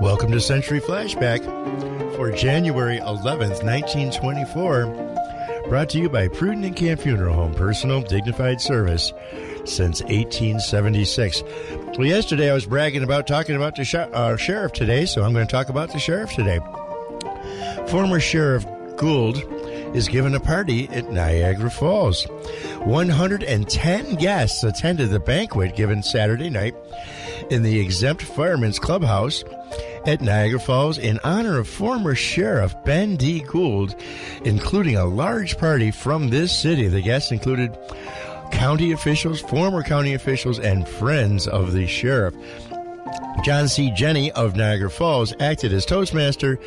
Welcome to Century Flashback for January 11th, 1924. Brought to you by Prudden and Kandt Funeral Home, personal, dignified service since 1876. Well, yesterday I was bragging about talking about the sh- uh, sheriff today, so I'm going to talk about the sheriff today. Former Sheriff Gould is given a party at Niagara Falls. 110 guests attended the banquet given Saturday night in the exempt firemen's clubhouse at Niagara Falls in honor of former Sheriff Ben D. Gould, including a large party from this city. The guests included county officials, former county officials, and friends of the sheriff. John C. Jenny of Niagara Falls acted as Toastmaster,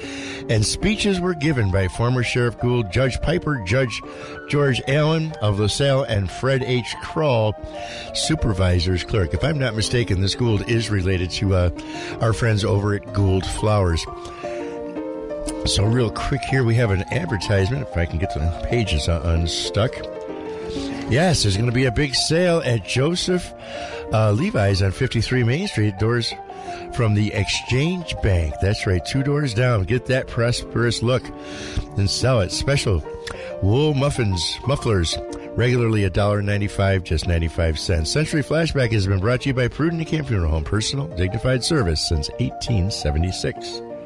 and speeches were given by former Sheriff Gould, Judge Piper, Judge George Allen of LaSalle, and Fred H. Krull, Supervisor's Clerk. If I'm not mistaken, this Gould is related to uh, our friends over at Gould Flowers. So, real quick here, we have an advertisement. If I can get the pages unstuck. Yes, there's going to be a big sale at Joseph uh, Levi's on 53 Main Street. Doors from the Exchange Bank. That's right, two doors down. Get that prosperous look and sell it. Special wool muffins, mufflers, regularly $1.95, just 95 cents. Century Flashback has been brought to you by Prudden Funeral Home, personal, dignified service since 1876.